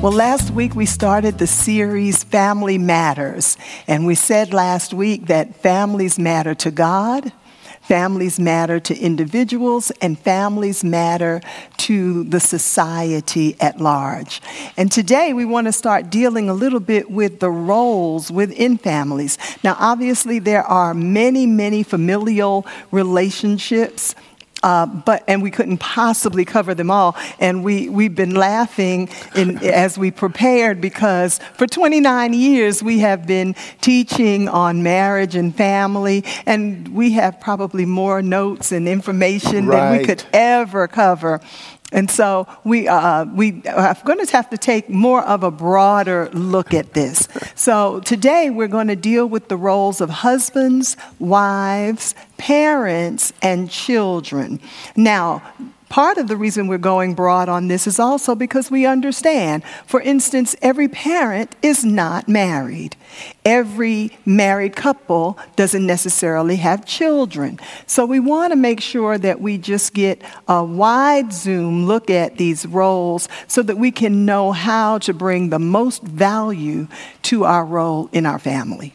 Well, last week we started the series Family Matters, and we said last week that families matter to God, families matter to individuals, and families matter to the society at large. And today we want to start dealing a little bit with the roles within families. Now, obviously, there are many, many familial relationships uh, but and we couldn't possibly cover them all. And we we've been laughing in, as we prepared because for 29 years we have been teaching on marriage and family, and we have probably more notes and information right. than we could ever cover. And so we, uh, we are going to have to take more of a broader look at this. So today we're going to deal with the roles of husbands, wives, parents, and children. Now, Part of the reason we're going broad on this is also because we understand. For instance, every parent is not married. Every married couple doesn't necessarily have children. So we want to make sure that we just get a wide zoom look at these roles so that we can know how to bring the most value to our role in our family.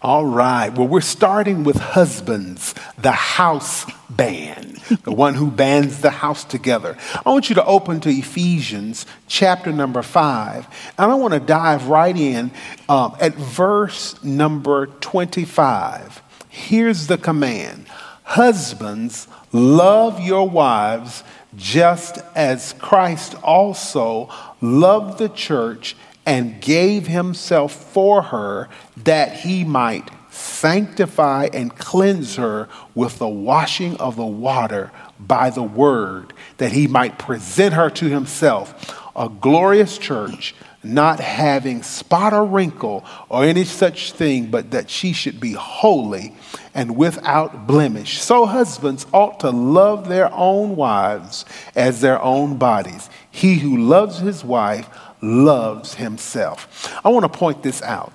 All right. Well, we're starting with husbands, the house band, the one who bands the house together. I want you to open to Ephesians chapter number five, and I want to dive right in um, at verse number 25. Here's the command Husbands, love your wives just as Christ also loved the church and gave himself for her that he might sanctify and cleanse her with the washing of the water by the word, that he might present her to himself a glorious church, not having spot or wrinkle or any such thing, but that she should be holy and without blemish. So husbands ought to love their own wives as their own bodies. He who loves his wife loves himself. I want to point this out.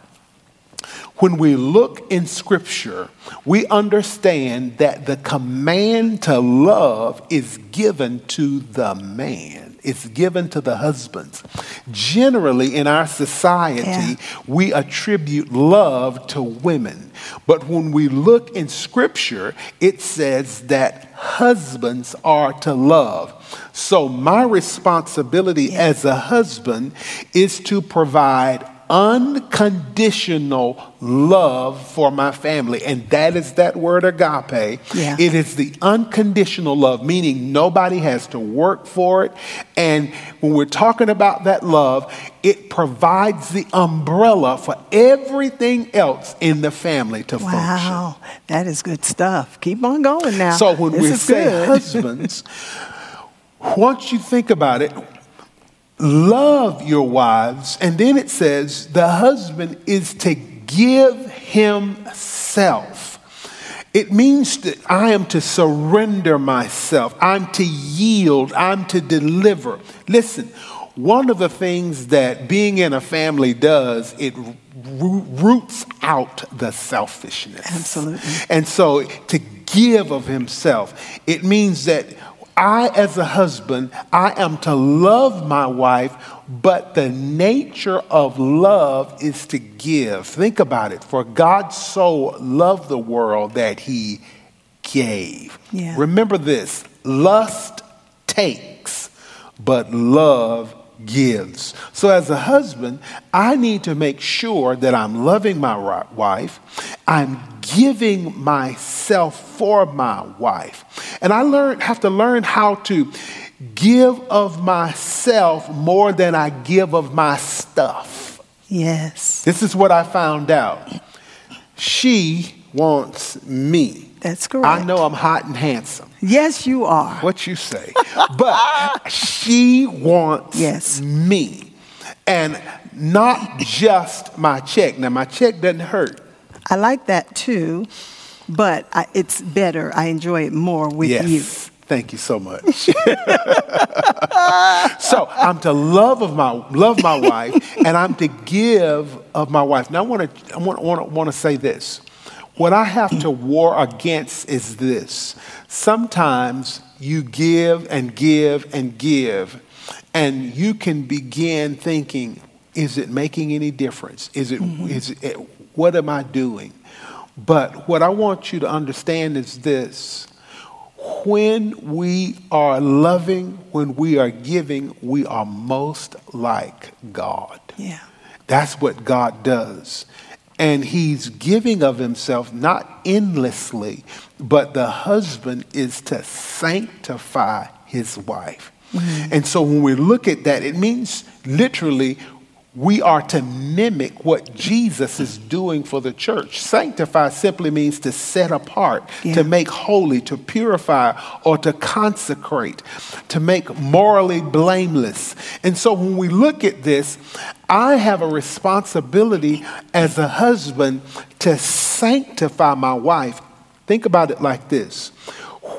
When we look in Scripture, we understand that the command to love is given to the man. It's given to the husbands. Generally, in our society, yeah. we attribute love to women. But when we look in Scripture, it says that husbands are to love. So, my responsibility yeah. as a husband is to provide unconditional love for my family. And that is that word agape. Yeah. It is the unconditional love, meaning nobody has to work for it. And when we're talking about that love, it provides the umbrella for everything else in the family to wow, function. Wow, that is good stuff. Keep on going now. So when this we say good. husbands, once you think about it, love your wives. And then it says the husband is to give himself. It means that I am to surrender myself, I'm to yield, I'm to deliver. Listen, one of the things that being in a family does, it roots out the selfishness. Absolutely. And so to give of himself, it means that I, as a husband, I am to love my wife, but the nature of love is to give. Think about it. For God so loved the world that he gave. Yeah. Remember this lust takes, but love gives. So, as a husband, I need to make sure that I'm loving my wife, I'm giving myself for my wife. And I learn, have to learn how to give of myself more than I give of my stuff. Yes. This is what I found out. She wants me. That's correct. I know I'm hot and handsome. Yes, you are. What you say. but she wants Yes. me. And not just my check. Now, my check doesn't hurt. I like that too, but I, it's better. I enjoy it more with yes. you. Thank you so much. so I'm to love of my love my wife, and I'm to give of my wife. Now I want to I want, want, to say this. What I have to war against is this. Sometimes you give and give and give, and you can begin thinking, is it making any difference? Is it, mm-hmm. is it what am I doing? But what I want you to understand is this when we are loving, when we are giving, we are most like God. Yeah. That's what God does. And he's giving of himself not endlessly, but the husband is to sanctify his wife. Mm-hmm. And so when we look at that, it means literally we are to mimic what Jesus is doing for the church. Sanctify simply means to set apart, Yeah. to make holy, to purify, or to consecrate, to make morally blameless. And so when we look at this, I have a responsibility as a husband to sanctify my wife. Think about it like this.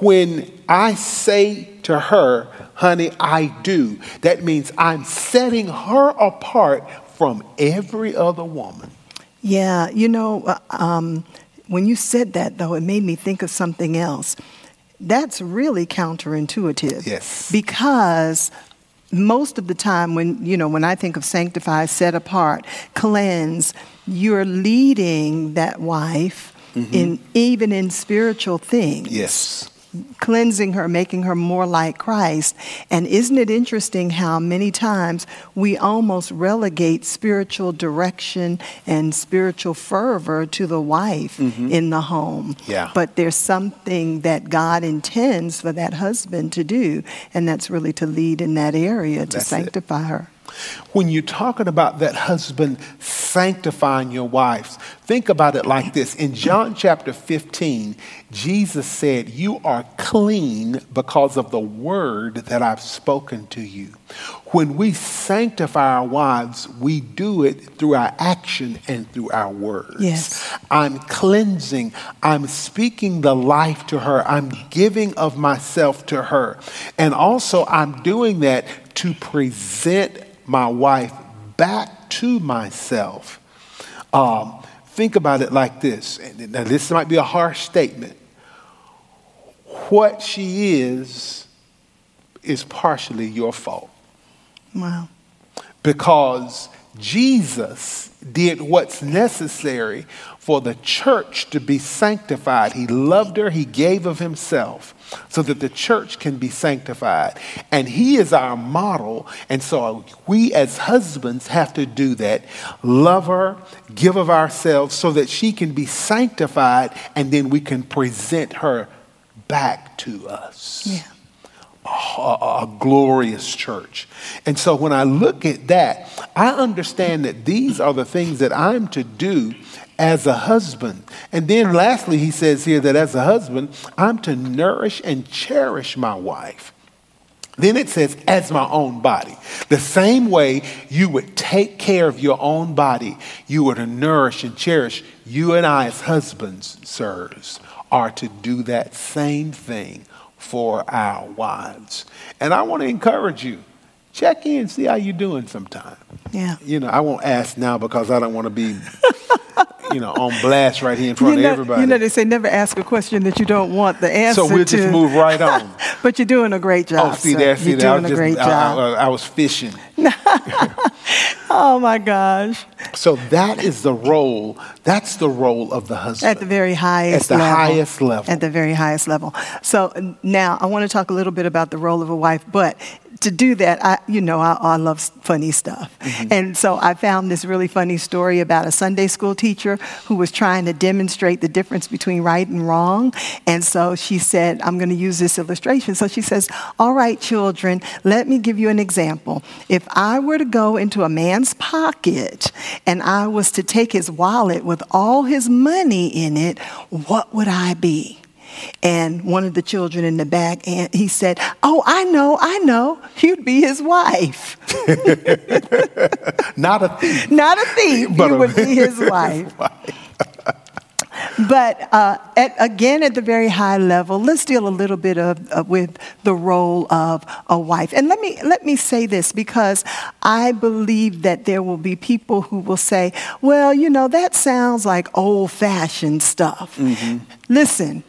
When I say to her, honey, I do, that means I'm setting her apart from every other woman. Yeah, you know, uh, um, when you said that, though, it made me think of something else. That's really counterintuitive. Yes. Because most of the time, when you know, when I think of sanctify, set apart, cleanse, you're leading that wife in even in spiritual things. Yes. Cleansing her, making her more like Christ. And isn't it interesting how many times we almost relegate spiritual direction and spiritual fervor to the wife mm-hmm. in the home? Yeah. But there's something that God intends for that husband to do, and that's really to lead in that area to That's it. sanctify her. When you're talking about that husband sanctifying your wives, think about it like this. In John chapter 15, Jesus said, You are clean because of the word that I've spoken to you. When we sanctify our wives, we do it through our action and through our words. Yes. I'm cleansing. I'm speaking the life to her. I'm giving of myself to her. And also, I'm doing that to present my wife back to myself. Um, think about it like this. Now, this might be a harsh statement. What she is, is partially your fault Wow. because Jesus did what's necessary for the church to be sanctified. He loved her, he gave of himself so that the church can be sanctified. And he is our model, and so we as husbands have to do that. Love her, give of ourselves so that she can be sanctified, and then we can present her back to us Yeah. a, a glorious church. And so when I look at that, I understand that these are the things that I'm to do as a husband. And then lastly, he says here that as a husband, I'm to nourish and cherish my wife. Then it says, as my own body. The same way you would take care of your own body, you were to nourish and cherish. You and I, as husbands, sirs, are to do that same thing for our wives. And I want to encourage you check in, see how you're doing sometime. Yeah. You know, I won't ask now because I don't want to be, you know, on blast right here in front you of know, everybody. You know, they say never ask a question that you don't want the answer to. so we'll to. just move right on. but you're doing a great oh, job. Oh, see there, see You're there. I was a great I- job. I, I was fishing. oh my gosh. So that is the role. That's the role of the husband. At the very highest At the level. highest level. At the very highest level. So now I want to talk a little bit about the role of a wife, but to do that, I, you know, I, I love funny stuff. Mm-hmm. And so I found this really funny story about a Sunday school teacher who was trying to demonstrate the difference between right and wrong. And so she said, I'm going to use this illustration. So she says, All right, children, let me give you an example. If I were to go into a man's pocket and I was to take his wallet with all his money in it, what would I be? And one of the children in the back, and he said, Oh, I know, I know, you'd be his wife. Not a thief. Not a thief, But you would be his wife. But uh, at, again, at the very high level, let's deal a little bit of, uh, with the role of a wife. And let me let me say this because I believe that there will be people who will say, "Well, you know, that sounds like old-fashioned stuff." Listen.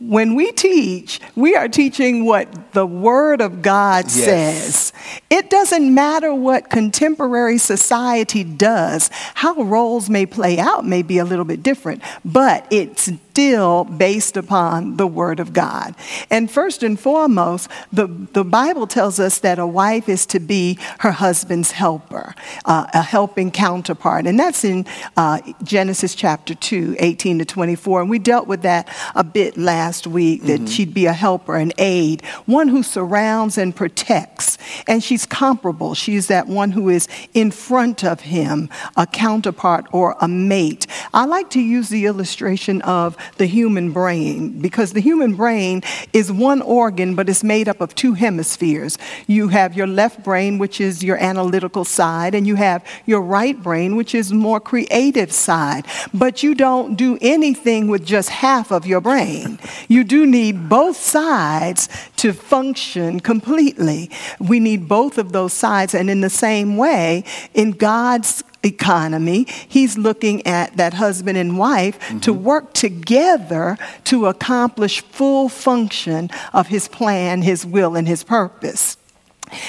When we teach, we are teaching what the Word of God Yes. says. It doesn't matter what contemporary society does. How roles may play out may be a little bit different, but it's still based upon the Word of God. And first and foremost, the, the Bible tells us that a wife is to be her husband's helper, uh, a helping counterpart. And that's in uh, Genesis chapter 2, 18 to 24. And we dealt with that a bit last week that mm-hmm. she'd be a helper, an aid, one who surrounds and protects. And she's comparable. She's that one who is in front of him, a counterpart or a mate. I like to use the illustration of the human brain because the human brain is one organ, but it's made up of two hemispheres. You have your left brain, which is your analytical side, and you have your right brain, which is more creative side. But you don't do anything with just half of your brain. You do need both sides to function completely. We need both of those sides, and in the same way, in God's economy, he's looking at that husband and wife to mm-hmm. work together to accomplish full function of his plan, his will, and his purpose.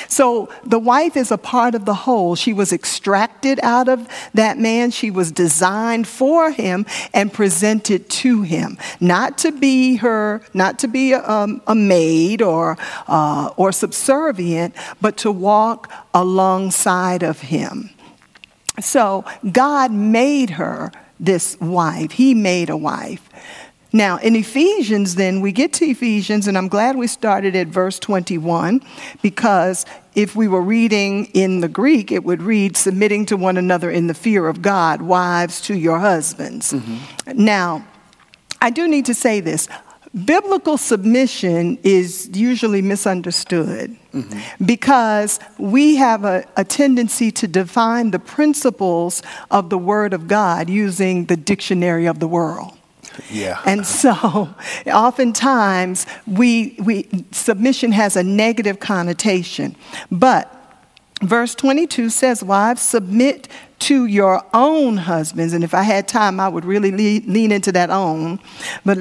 So the wife is a part of the whole. She was extracted out of that man. She was designed for him and presented to him, not to be her, not to be a, um, a maid or uh, or subservient, but to walk alongside of him. So God made her this wife. He made a wife. Now, in Ephesians, then, we get to Ephesians, and I'm glad we started at verse 21 because if we were reading in the Greek, it would read, submitting to one another in the fear of God, wives to your husbands. Mm-hmm. Now, I do need to say this. Biblical submission is usually misunderstood mm-hmm. because we have a, a tendency to define the principles of the Word of God using the dictionary of the world. Yeah. And so, oftentimes, we, we, submission has a negative connotation. But verse 22 says, Wives, submit to your own husbands. And if I had time, I would really lean, into that own. But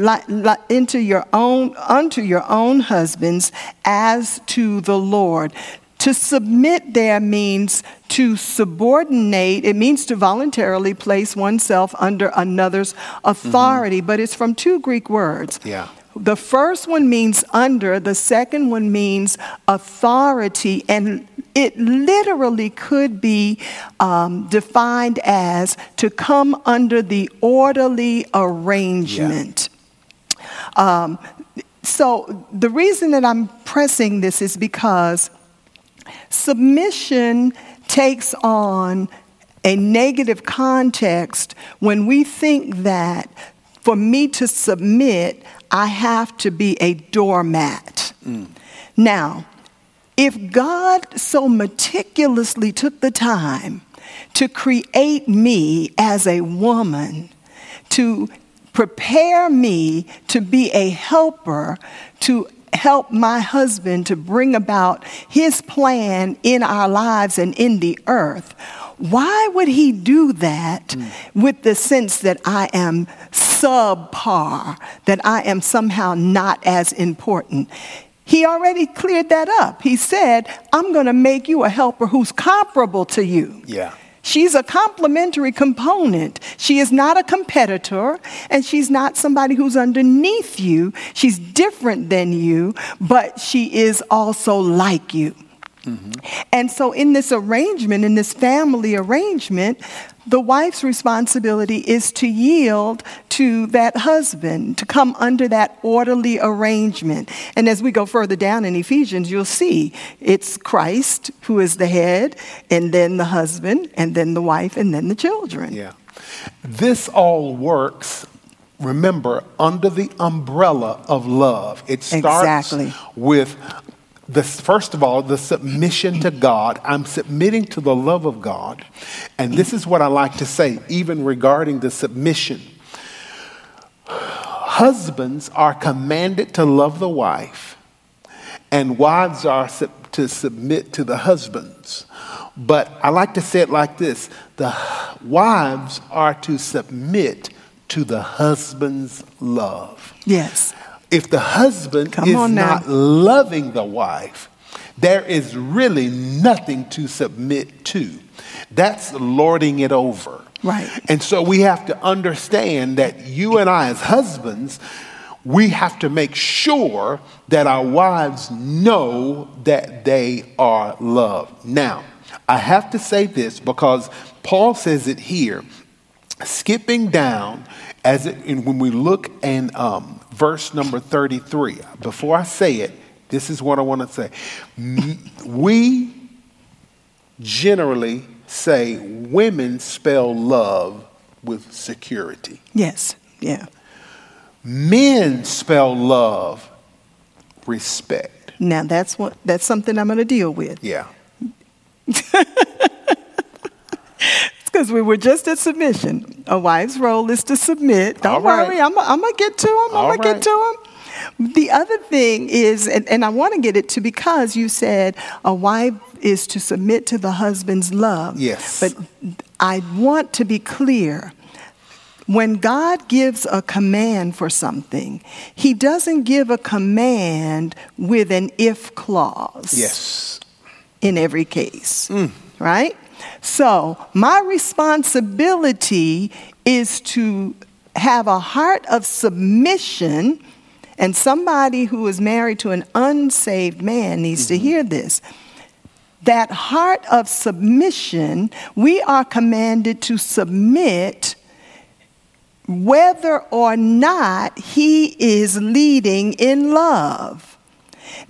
into your own, unto your own husbands as to the Lord. To submit there means to subordinate, it means to voluntarily place oneself under another's authority, but it's from two Greek words. Yeah. The first one means under, the second one means authority, and it literally could be um, defined as to come under the orderly arrangement. Um, so, the reason that I'm pressing this is because submission takes on a negative context when we think that for me to submit, I have to be a doormat. Now, if God so meticulously took the time to create me as a woman, to prepare me to be a helper, to help my husband to bring about his plan in our lives and in the earth, why would he do that hmm. with the sense that I am subpar, that I am somehow not as important? He already cleared that up. He said, I'm going to make you a helper who's comparable to you. Yeah. She's a complementary component. She is not a competitor, and she's not somebody who's underneath you. She's different than you, but she is also like you. Mm-hmm. And so, in this arrangement, in this family arrangement, the wife's responsibility is to yield to that husband, to come under that orderly arrangement. And as we go further down in Ephesians, you'll see it's Christ who is the head, and then the husband, and then the wife, and then the children. Yeah. This all works remember, under the umbrella of love. It starts Exactly. with the first of all the submission to God. I'm submitting to the love of God, and this is what I like to say, even regarding the submission. Husbands are commanded to love the wife, and wives are sub- to submit to the husbands. But I like to say it like this the wives are to submit to the husband's love. Yes. If the husband Come is not loving the wife, there is really nothing to submit to. That's lording it over. Right. And so we have to understand that you and I, as husbands, we have to make sure that our wives know that they are loved. Now, I have to say this because Paul says it here skipping down as it, and when we look in um, verse number 33 before i say it this is what i want to say we generally say women spell love with security Yes. Yeah. men spell love respect Now that's what that's something I'm going to deal with. yeah Because we were just at submission. A wife's role is to submit. Don't right. worry, I'm, I'm going to get to him. I'm going to get to him. The other thing is, and, and I want to get it to because you said a wife is to submit to the husband's love. Yes. But I want to be clear. When God gives a command for something, He doesn't give a command with an if clause yes in every case, mm. right? So, my responsibility is to have a heart of submission, and somebody who is married to an unsaved man needs to mm-hmm. hear this. That heart of submission, we are commanded to submit whether or not he is leading in love.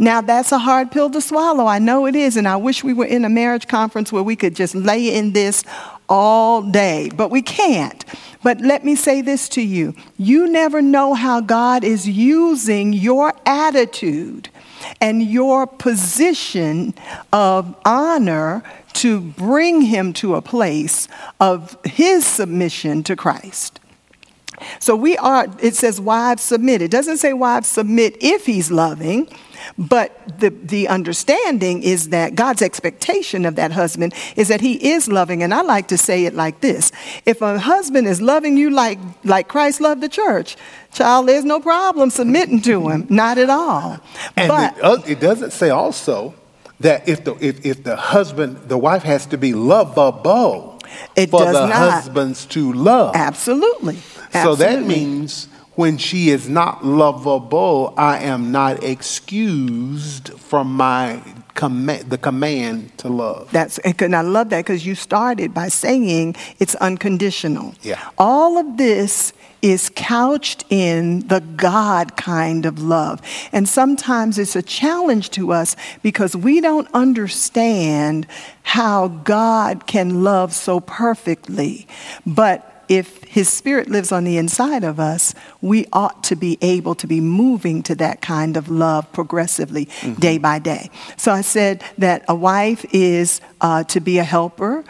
Now, that's a hard pill to swallow. I know it is. And I wish we were in a marriage conference where we could just lay in this all day, but we can't. But let me say this to you you never know how God is using your attitude and your position of honor to bring him to a place of his submission to Christ. So we are, it says wives submit. It doesn't say wives submit if he's loving, but the, the understanding is that God's expectation of that husband is that he is loving. And I like to say it like this if a husband is loving you like, like Christ loved the church, child, there's no problem submitting to him. Not at all. And but uh, it doesn't say also that if the, if, if the husband, the wife has to be lovable It for does the not. husbands to love. absolutely. So that means when she is not lovable, I am not excused from my command, the command to love. That's and I love that because you started by saying it's unconditional. Yeah. All of this is couched in the God kind of love. And sometimes it's a challenge to us because we don't understand how God can love so perfectly. But if his spirit lives on the inside of us, we ought to be able to be moving to that kind of love progressively day by day. So I said that a wife is uh, to be a helper,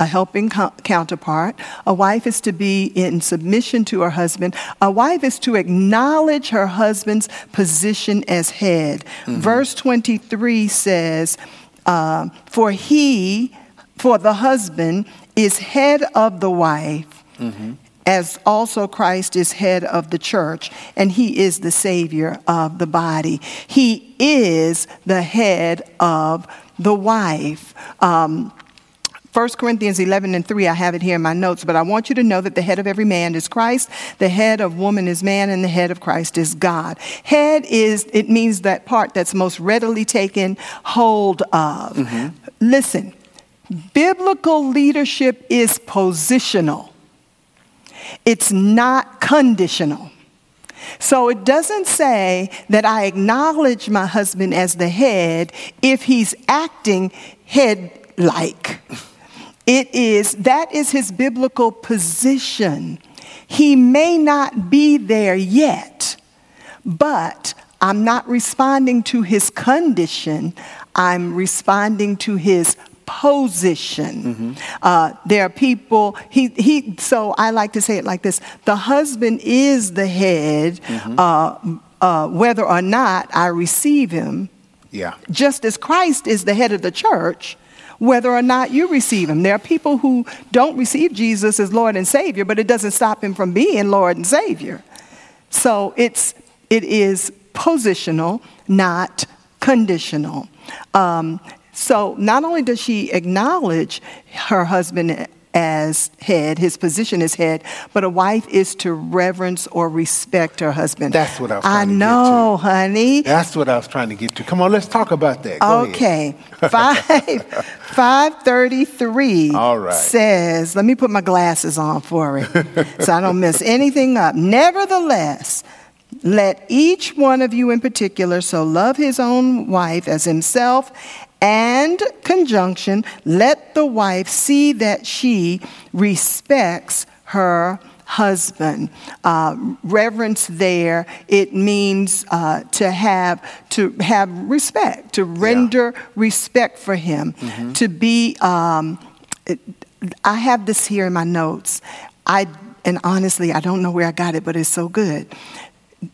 a helping co- counterpart. A wife is to be in submission to her husband. A wife is to acknowledge her husband's position as head. Verse 23 says, uh, For he, for the husband, is head of the wife as also Christ is head of the church, and he is the Savior of the body. He is the head of the wife. Um, 1 Corinthians 11 and 3, I have it here in my notes, but I want you to know that the head of every man is Christ, the head of woman is man, and the head of Christ is God. Head is, it means that part that's most readily taken hold of. Mm-hmm. Listen, biblical leadership is positional, it's not conditional. So it doesn't say that I acknowledge my husband as the head if he's acting head like. It is, that is his biblical position. He may not be there yet, but I'm not responding to his condition, I'm responding to his position. Mm-hmm. Uh, there are people, he, he, so I like to say it like this the husband is the head, mm-hmm. uh, uh, whether or not I receive him. Yeah. Just as Christ is the head of the church, whether or not you receive him. There are people who don't receive Jesus as Lord and Savior, but it doesn't stop him from being Lord and Savior. So it's, it is positional, not conditional. Um, so not only does she acknowledge her husband as head, his position as head, but a wife is to reverence or respect her husband. That's what I was trying I to know, get to. honey. That's what I was trying to get to. Come on, let's talk about that. Go okay. Five five thirty three All right. says, let me put my glasses on for it so I don't mess anything up. Nevertheless, let each one of you in particular so love his own wife as himself and conjunction, let the wife see that she respects her husband. Uh, reverence there, it means uh, to have to have respect, to render yeah. respect for him, mm-hmm. to be. Um, it, I have this here in my notes. I and honestly, I don't know where I got it, but it's so good.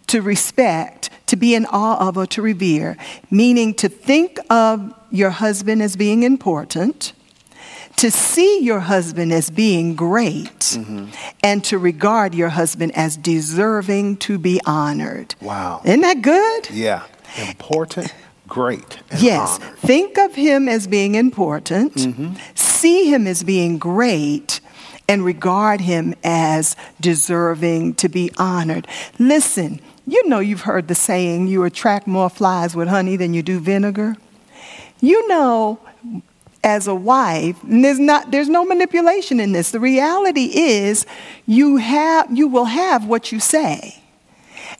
To respect, to be in awe of, or to revere, meaning to think of your husband as being important, to see your husband as being great, mm-hmm. and to regard your husband as deserving to be honored. Wow. Isn't that good? Yeah. Important, great. yes. Honored. Think of him as being important, mm-hmm. see him as being great, and regard him as deserving to be honored. Listen, you know you've heard the saying, you attract more flies with honey than you do vinegar. You know, as a wife, there's not there's no manipulation in this. The reality is you have you will have what you say.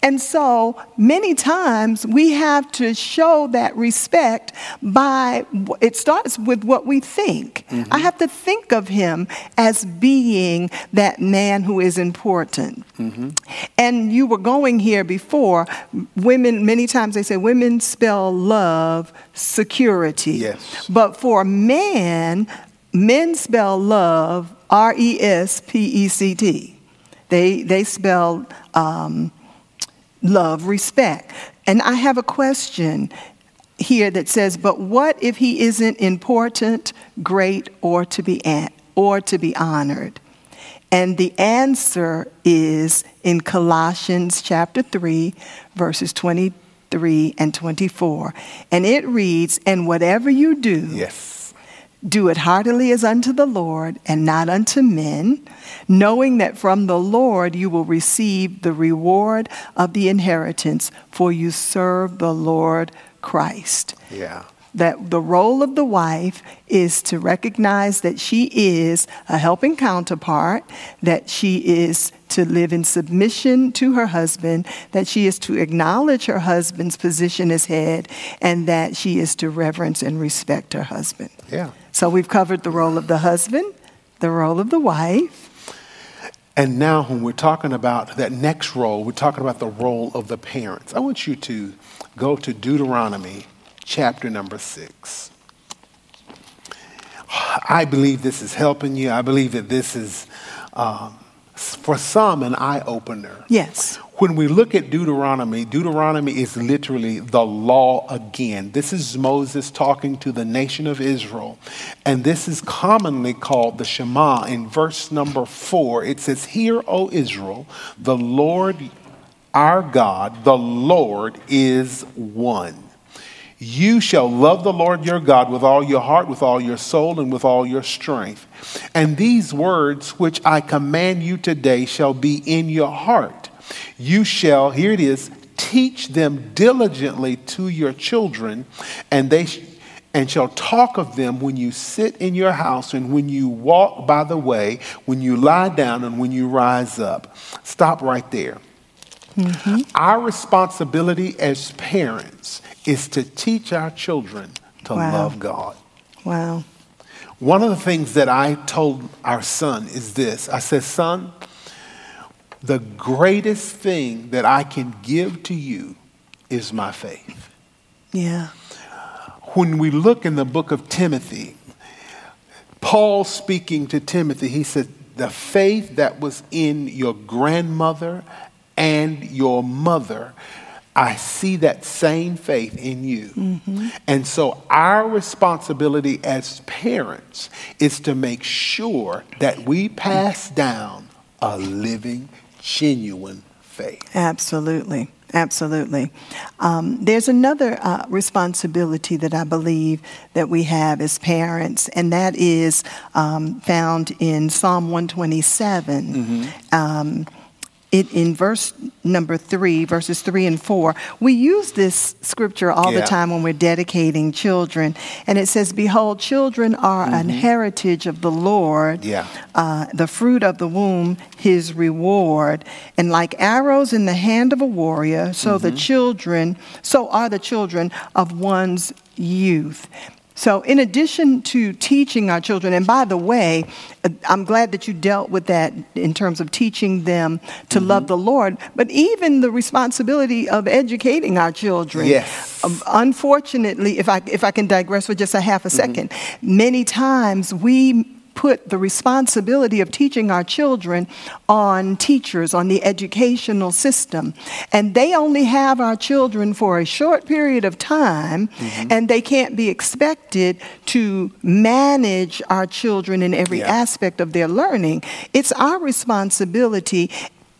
And so many times we have to show that respect by, it starts with what we think. Mm-hmm. I have to think of him as being that man who is important. Mm-hmm. And you were going here before, women, many times they say women spell love security. Yes. But for men, men spell love R E S P E C T. They, they spell um, love, respect. And I have a question here that says, but what if he isn't important, great, or to be or to be honored? And the answer is in Colossians chapter 3, verses 23 and 24. And it reads, And whatever you do, yes do it heartily as unto the Lord and not unto men, knowing that from the Lord you will receive the reward of the inheritance, for you serve the Lord Christ. Yeah. That the role of the wife is to recognize that she is a helping counterpart, that she is to live in submission to her husband, that she is to acknowledge her husband's position as head, and that she is to reverence and respect her husband. Yeah. So we've covered the role of the husband, the role of the wife. And now, when we're talking about that next role, we're talking about the role of the parents. I want you to go to Deuteronomy chapter number six. I believe this is helping you. I believe that this is, um, for some, an eye opener. Yes. When we look at Deuteronomy, Deuteronomy is literally the law again. This is Moses talking to the nation of Israel. And this is commonly called the Shema. In verse number four, it says, Hear, O Israel, the Lord our God, the Lord is one. You shall love the Lord your God with all your heart, with all your soul, and with all your strength. And these words which I command you today shall be in your heart you shall, here it is, teach them diligently to your children, and they sh- and shall talk of them when you sit in your house and when you walk by the way, when you lie down and when you rise up. Stop right there. Mm-hmm. Our responsibility as parents is to teach our children to wow. love God. Wow. One of the things that I told our son is this I said, son, the greatest thing that I can give to you is my faith. Yeah. When we look in the book of Timothy, Paul speaking to Timothy, he said, The faith that was in your grandmother and your mother, I see that same faith in you. Mm-hmm. And so, our responsibility as parents is to make sure that we pass down a living, genuine faith. Absolutely. Absolutely. Um, there's another uh, responsibility that I believe that we have as parents, and that is um, found in Psalm 127. Mm-hmm. Um, it, in verse number three, verses three and four, we use this scripture all yeah. the time when we're dedicating children. And it says, Behold, children are mm-hmm. an heritage of the Lord, yeah. uh, the fruit of the womb, his reward. And like arrows in the hand of a warrior, so mm-hmm. the children, so are the children of one's youth. So, in addition to teaching our children, and by the way, uh, I'm glad that you dealt with that in terms of teaching them to mm-hmm. love the Lord, but even the responsibility of educating our children. Yes. Um, unfortunately, if I, if I can digress for just a half a 2nd mm-hmm. many times we put the responsibility of teaching our children on teachers, on the educational system. And they only have our children for a short period of time, mm-hmm. and they can't be expected to manage our children in every yeah. aspect of their learning. It's our responsibility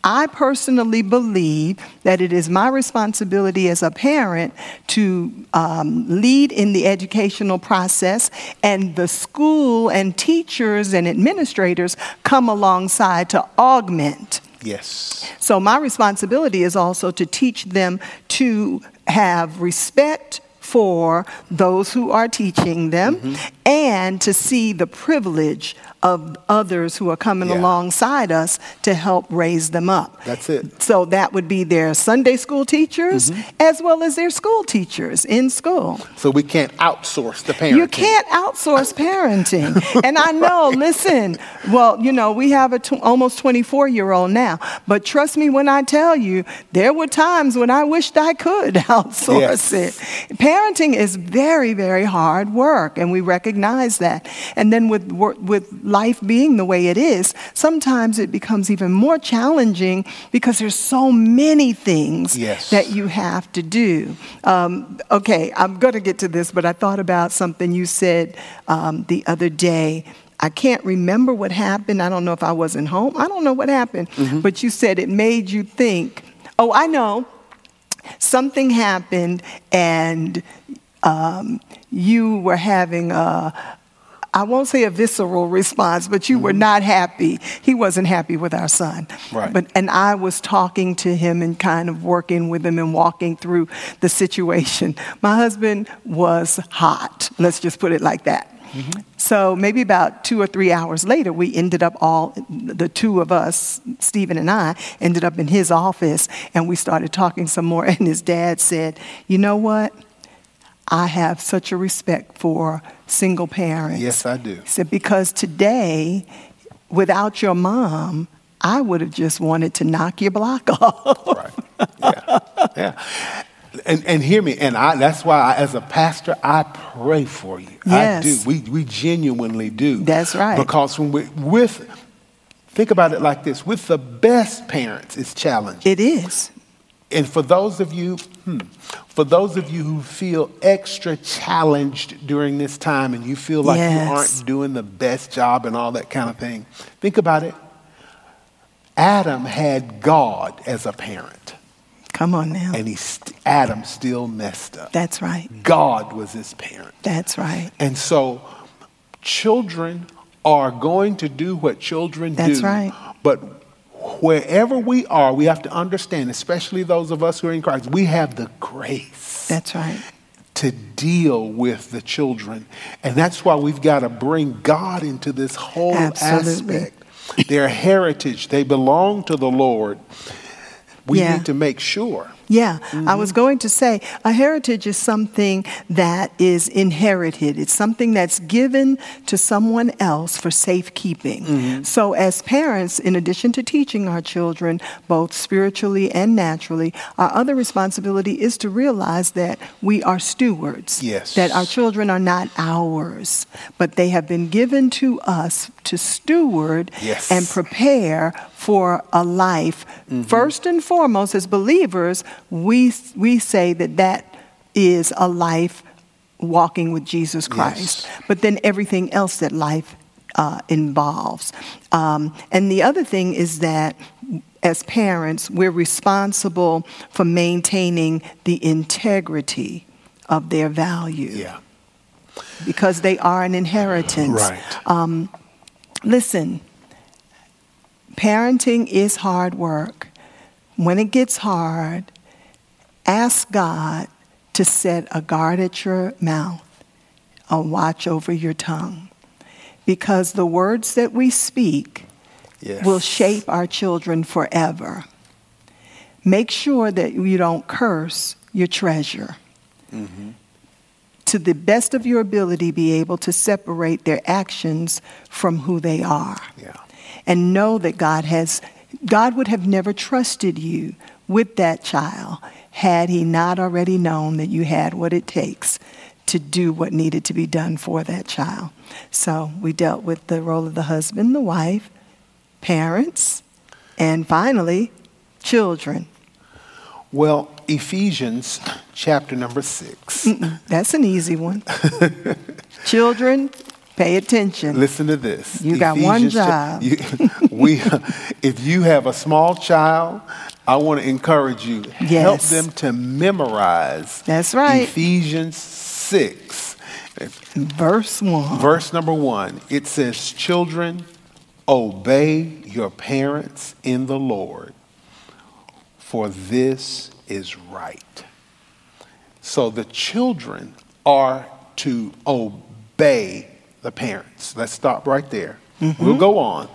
I personally believe that it is my responsibility as a parent to um, lead in the educational process, and the school and teachers and administrators come alongside to augment. Yes. So, my responsibility is also to teach them to have respect for those who are teaching them mm-hmm. and to see the privilege of others who are coming yeah. alongside us to help raise them up. That's it. So that would be their Sunday school teachers mm-hmm. as well as their school teachers in school. So we can't outsource the parenting. You can't outsource parenting. and I know, listen, well, you know, we have a t- almost 24 year old now, but trust me when I tell you, there were times when I wished I could outsource yes. it. Parenting is very, very hard work, and we recognize that. And then with with life being the way it is, sometimes it becomes even more challenging because there's so many things yes. that you have to do. Um, okay, I'm going to get to this, but I thought about something you said um, the other day. I can't remember what happened. I don't know if I wasn't home. I don't know what happened. Mm-hmm. But you said it made you think, oh, I know. Something happened and um, you were having a, I won't say a visceral response, but you mm-hmm. were not happy. He wasn't happy with our son. Right. But and I was talking to him and kind of working with him and walking through the situation. My husband was hot. Let's just put it like that. Mm-hmm. So maybe about two or three hours later, we ended up all, the two of us, Stephen and I, ended up in his office and we started talking some more. And his dad said, You know what? I have such a respect for single parents. Yes, I do. He said, because today, without your mom, I would have just wanted to knock your block off. right. Yeah. Yeah. And, and hear me, and I, that's why, I, as a pastor, I pray for you. Yes. I do. We, we genuinely do. That's right. Because when we, with, think about it like this with the best parents, it's challenging. It is. And for those of you, hmm, for those of you who feel extra challenged during this time and you feel like yes. you aren't doing the best job and all that kind of thing, think about it. Adam had God as a parent. Come on now. And he st- Adam still messed up. That's right. God was his parent. That's right. And so children are going to do what children That's do. That's right. But wherever we are, we have to understand, especially those of us who are in Christ, we have the grace. That's right. To deal with the children. And that's why we've got to bring God into this whole Absolutely. aspect. Their heritage, they belong to the Lord. We yeah. need to make sure Yeah, I was mm-hmm. going to say a heritage is something that is inherited. It's something that's given to someone else for safekeeping. Mm-hmm. So, as parents, in addition to teaching our children, both spiritually and naturally, our other responsibility is to realize that we are stewards. Yes. That our children are not ours, but they have been given to us to steward Yes. and prepare for a life. First and foremost, as believers, we, we say that that is a life walking with Jesus Christ. Yes. But then everything else that life uh, involves. Um, and the other thing is that as parents, we're responsible for maintaining the integrity of their value Yeah. because they are an inheritance. Right. Listen, parenting is hard work. When it gets hard, ask God to set a guard at your mouth, a watch over your tongue. Because the words that we speak yes. will shape our children forever. Make sure that you don't curse your treasure. Mm-hmm. To the best of your ability, be able to separate their actions from who they are. Yeah. And know that God has, God would have never trusted you with that child had He not already known that you had what it takes to do what needed to be done for that child. So we dealt with the role of the husband, the wife, parents, and finally, children. Well, Ephesians chapter number 6. That's an easy one. children, pay attention. Listen to this. You got one cha- you- we, if you have a small child, I want to encourage you. Help them to memorize. That's right. Ephesians 6, Verse 1. verse number 1. It says, Children, obey your parents in the Lord, for this is right. So the children are to obey the parents. Let's stop right there. Mm-hmm. We'll go on.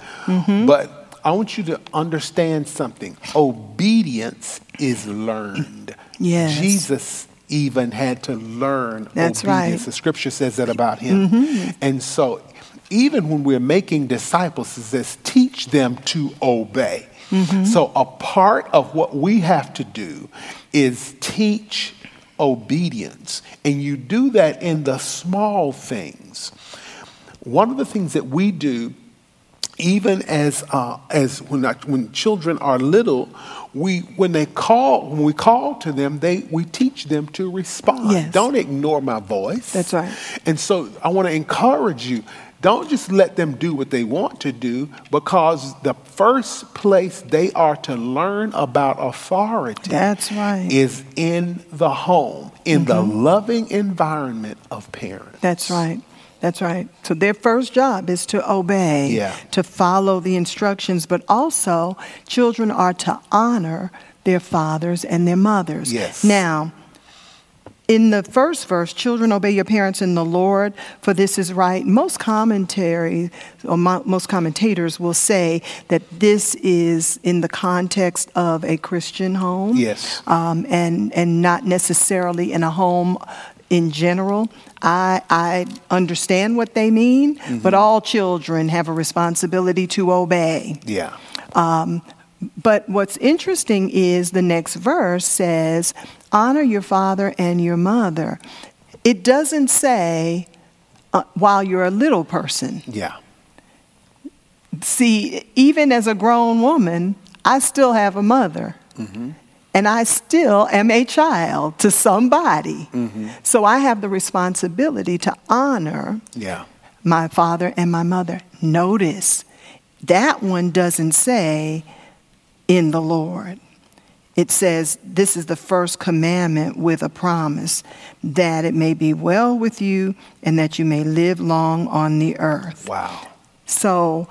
But I want you to understand something. Obedience is learned. Yes. Jesus even had to learn That's obedience. right. Mm-hmm. The scripture says that about him. And so even when we're making disciples, it says teach them to obey. Mm-hmm. So a part of what we have to do is teach obedience. And you do that in the small things. One of the things that we do even as uh, as when when children are little, we when they call when we call to them, they we teach them to respond. Yes. Don't ignore my voice. That's right. And so I want to encourage you. Don't just let them do what they want to do because the first place they are to learn about authority That's right. is in the home, in the loving environment of parents. That's right. That's right. So their first job is to obey, Yeah. to follow the instructions, but also children are to honor their fathers and their mothers. Yes. Now, in the first verse, children obey your parents in the Lord, for this is right. Most commentary or mo- most commentators will say that this is in the context of a Christian home Yes. um, and and not necessarily in a home in general. I I understand what they mean, but mm-hmm. all children have a responsibility to obey. Yeah. Um, but what's interesting is the next verse says, "Honor your father and your mother." It doesn't say uh, while you're a little person. Yeah. See, even as a grown woman, I still have a mother. Mm-hmm. And I still am a child to somebody. Mm-hmm. So I have the responsibility to honor Yeah. my father and my mother. Notice that one doesn't say in the Lord. It says, This is the first commandment with a promise that it may be well with you and that you may live long on the earth. Wow. So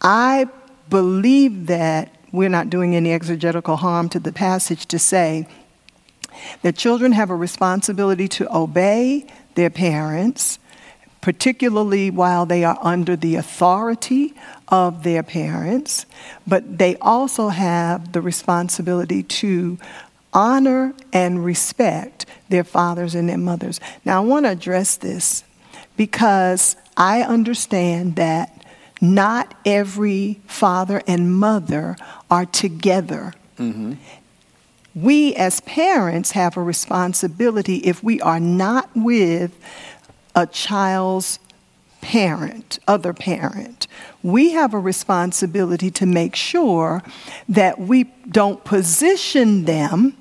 I believe that we're not doing any exegetical harm to the passage to say that children have a responsibility to obey their parents, particularly while they are under the authority of their parents, but they also have the responsibility to honor and respect their fathers and their mothers. Now, I want to address this because I understand that not every father and mother are together. Mm-hmm. We as parents have a responsibility if we are not with a child's parent, other parent, we have a responsibility to make sure that we don't position them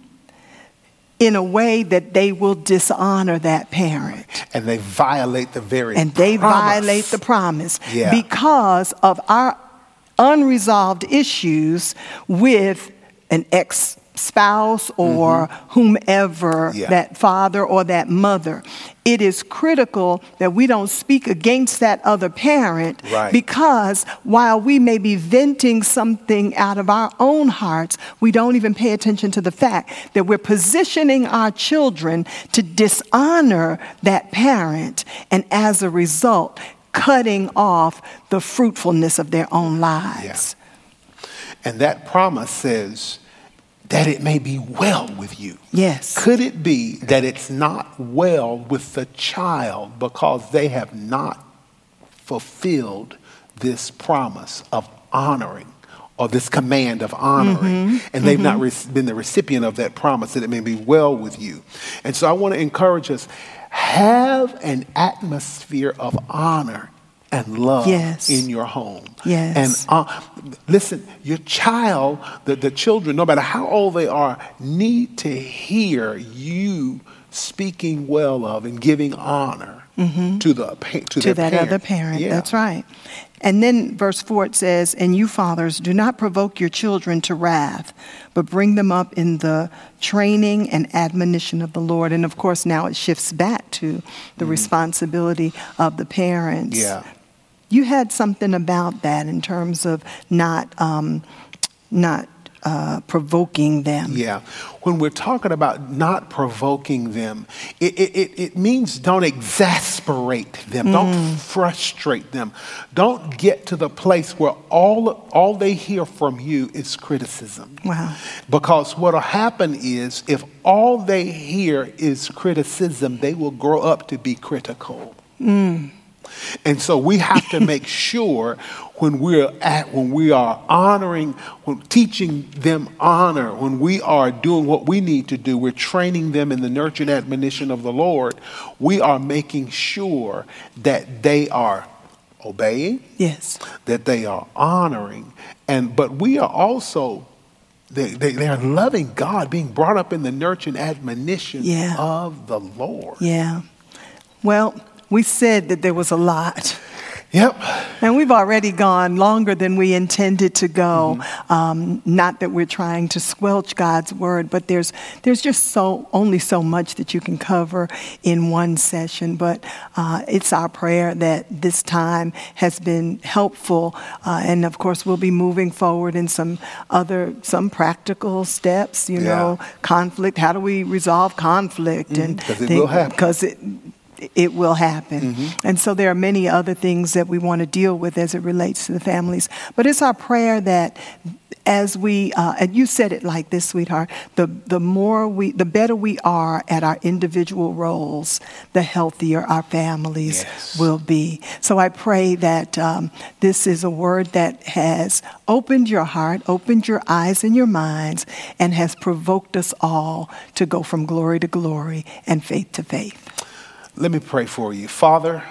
in a way that they will dishonor that parent. And they violate the very And they promise. violate the promise Yeah. because of our unresolved issues with an ex spouse or whomever Mm-hmm. Yeah. that father or that mother it is critical that we don't speak against that other parent Right. because while we may be venting something out of our own hearts we don't even pay attention to the fact that we're positioning our children to dishonor that parent and as a result cutting off the fruitfulness of their own lives And that promise says that it may be well with you. Yes. Could it be that it's not well with the child because they have not fulfilled this promise of honoring or this command of honoring, mm-hmm. and they've not mm-hmm. re- been the recipient of that promise that it may be well with you? And so I want to encourage us have an atmosphere of honor and love Yes. in your home. Yes. And uh, listen, your child, the, the children, no matter how old they are, need to hear you speaking well of and giving honor to the pa- to, Mm-hmm. to that parent. other parent. Yeah. That's right. And then verse 4 it says, And you fathers, do not provoke your children to wrath, but bring them up in the training and admonition of the Lord. And of course, now it shifts back to the responsibility of the parents. Mm-hmm. Yeah. You had something about that in terms of not, um, not uh, provoking them. Yeah. When we're talking about not provoking them, it, it, it, it means don't exasperate them, Mm. don't frustrate them, don't get to the place where all, all they hear from you is criticism. Wow. Because what will happen is if all they hear is criticism, they will grow up to be critical. And so we have to make sure when we're at when we are honoring, when teaching them honor, when we are doing what we need to do, we're training them in the nurture and admonition of the Lord. We are making sure that they are obeying, Yes. that they are honoring, and but we are also they, they, they are loving God, being brought up in the nurture and admonition Yeah. of the Lord. Yeah. Well, we said that there was a lot. Yep. And we've already gone longer than we intended to go. Um, not that we're trying to squelch God's word, but there's there's just so only so much that you can cover in one session. But uh, it's our prayer that this time has been helpful, uh, and of course we'll be moving forward in some other some practical steps. You Yeah. know, conflict. How do we resolve conflict? And 'cause it will happen. Because it it will happen. And so there are many other things that we want to deal with as it relates to the families. But it's our prayer that as we, uh, and you said it like this, sweetheart, the, the more we, the better we are at our individual roles, the healthier our families Yes. will be. So I pray that um, this is a word that has opened your heart, opened your eyes and your minds, and has provoked us all to go from glory to glory and faith to faith. Let me pray for you. Father,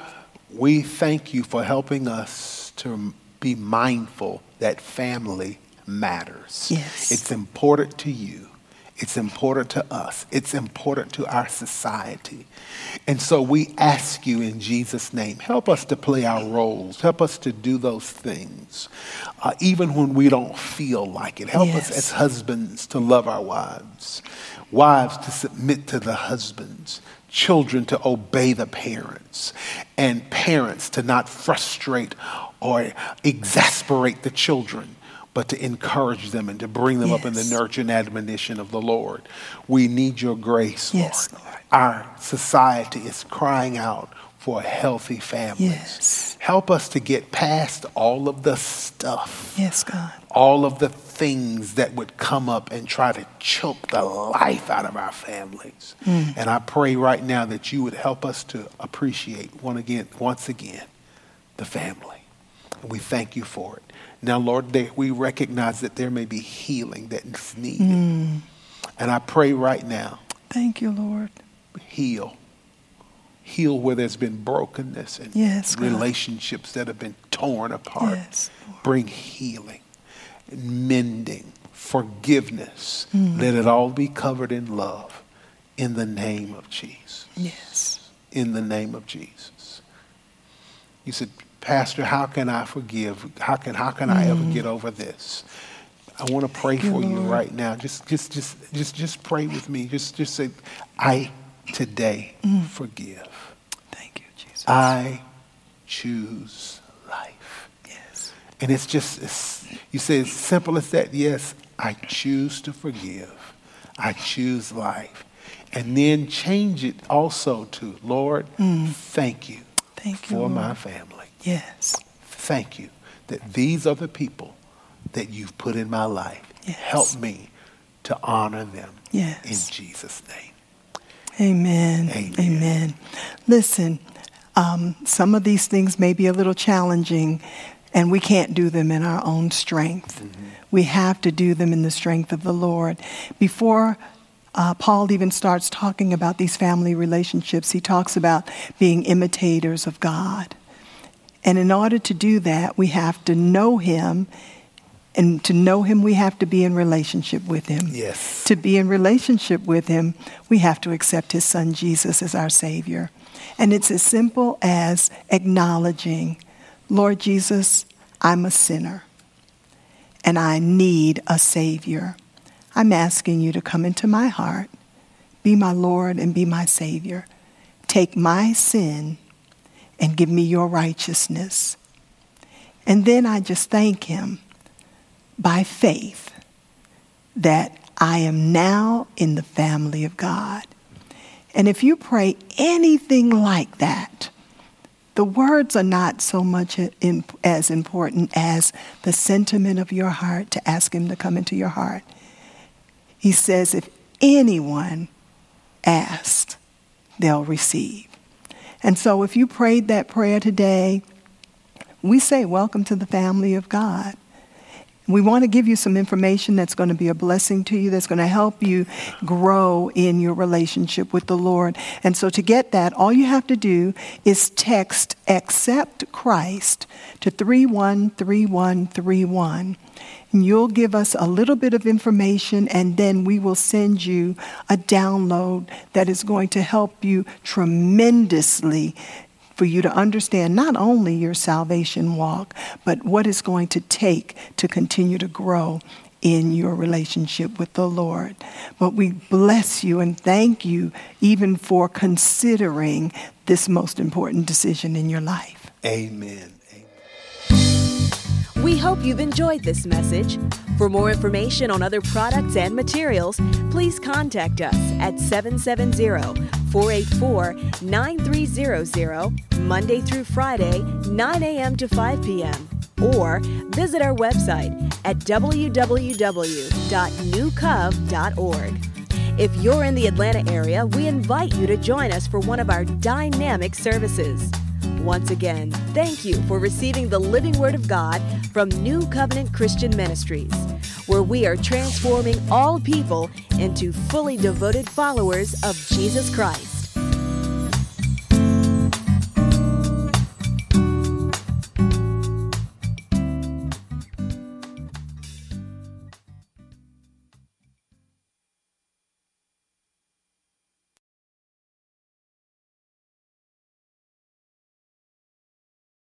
we thank you for helping us to be mindful that family matters. Yes. It's important to you. It's important to us. It's important to our society. And so we ask you in Jesus' name, help us to play our roles. Help us to do those things, uh, even when we don't feel like it. Help us as husbands to love our wives, wives to submit to the husbands, children to obey the parents, and parents to not frustrate or exasperate the children, but to encourage them and to bring them up in the nurture and admonition of the Lord. We need your grace, Yes, Lord. Lord. Our society is crying out for healthy families. Yes. Help us to get past all of the stuff Yes, God. all of the things that would come up and try to choke the life out of our families. Mm. And I pray right now that you would help us to appreciate one again, once again, the family. And we thank you for it. Now, Lord, there, we recognize that there may be healing that is needed. Mm. And I pray right now, Thank you, Lord. heal. Heal where there's been brokenness and Yes, relationships that have been torn apart. Yes, Bring healing, and mending, forgiveness. Mm. Let it all be covered in love in the name of Jesus. Yes. In the name of Jesus. You said, Pastor, how can I forgive? How can, how can I ever get over this? I want to pray Mm. Thank for you Lord. right now. Just, just, just, just, just pray with me. Just, just say, I today Mm. forgive. Thank you, Jesus. I choose life. yes. And it's just, it's, you say as simple as that. Yes, I choose to forgive. I choose life. And then change it also to, Lord, thank you Mm. Thank you, for my family. Yes. Thank you that these are the people that you've put in my life. Yes. Help me to honor them Yes. in Jesus' name. Amen. Amen. Amen. Listen, um, some of these things may be a little challenging, and we can't do them in our own strength. We have to do them in the strength of the Lord. Before uh, Paul even starts talking about these family relationships, he talks about being imitators of God. And in order to do that, we have to know Him. And to know Him, we have to be in relationship with Him. Yes. To be in relationship with Him, we have to accept His Son Jesus as our Savior. And it's as simple as acknowledging, Lord Jesus, I'm a sinner and I need a Savior. I'm asking you to come into my heart, be my Lord and be my Savior. Take my sin and give me your righteousness. And then I just thank Him by faith that I am now in the family of God. And if you pray anything like that, the words are not so much as important as the sentiment of your heart to ask Him to come into your heart. He says, if anyone asks, they'll receive. And so if you prayed that prayer today, we say, Welcome to the family of God. We want to give you some information that's going to be a blessing to you, that's going to help you grow in your relationship with the Lord. And so, to get that, all you have to do is text accept Christ to 313131. And you'll give us a little bit of information, and then we will send you a download that is going to help you tremendously for you to understand not only your salvation walk, but what it's going to take to continue to grow in your relationship with the Lord. But we bless you and thank you even for considering this most important decision in your life. Amen. We hope you've enjoyed this message. For more information on other products and materials, please contact us at 770 484 9300, Monday through Friday, 9 a.m. to 5 p.m. Or visit our website at www.newcov.org. If you're in the Atlanta area, we invite you to join us for one of our dynamic services. Once again, thank you for receiving the living word of God from New Covenant Christian Ministries, where we are transforming all people into fully devoted followers of Jesus Christ.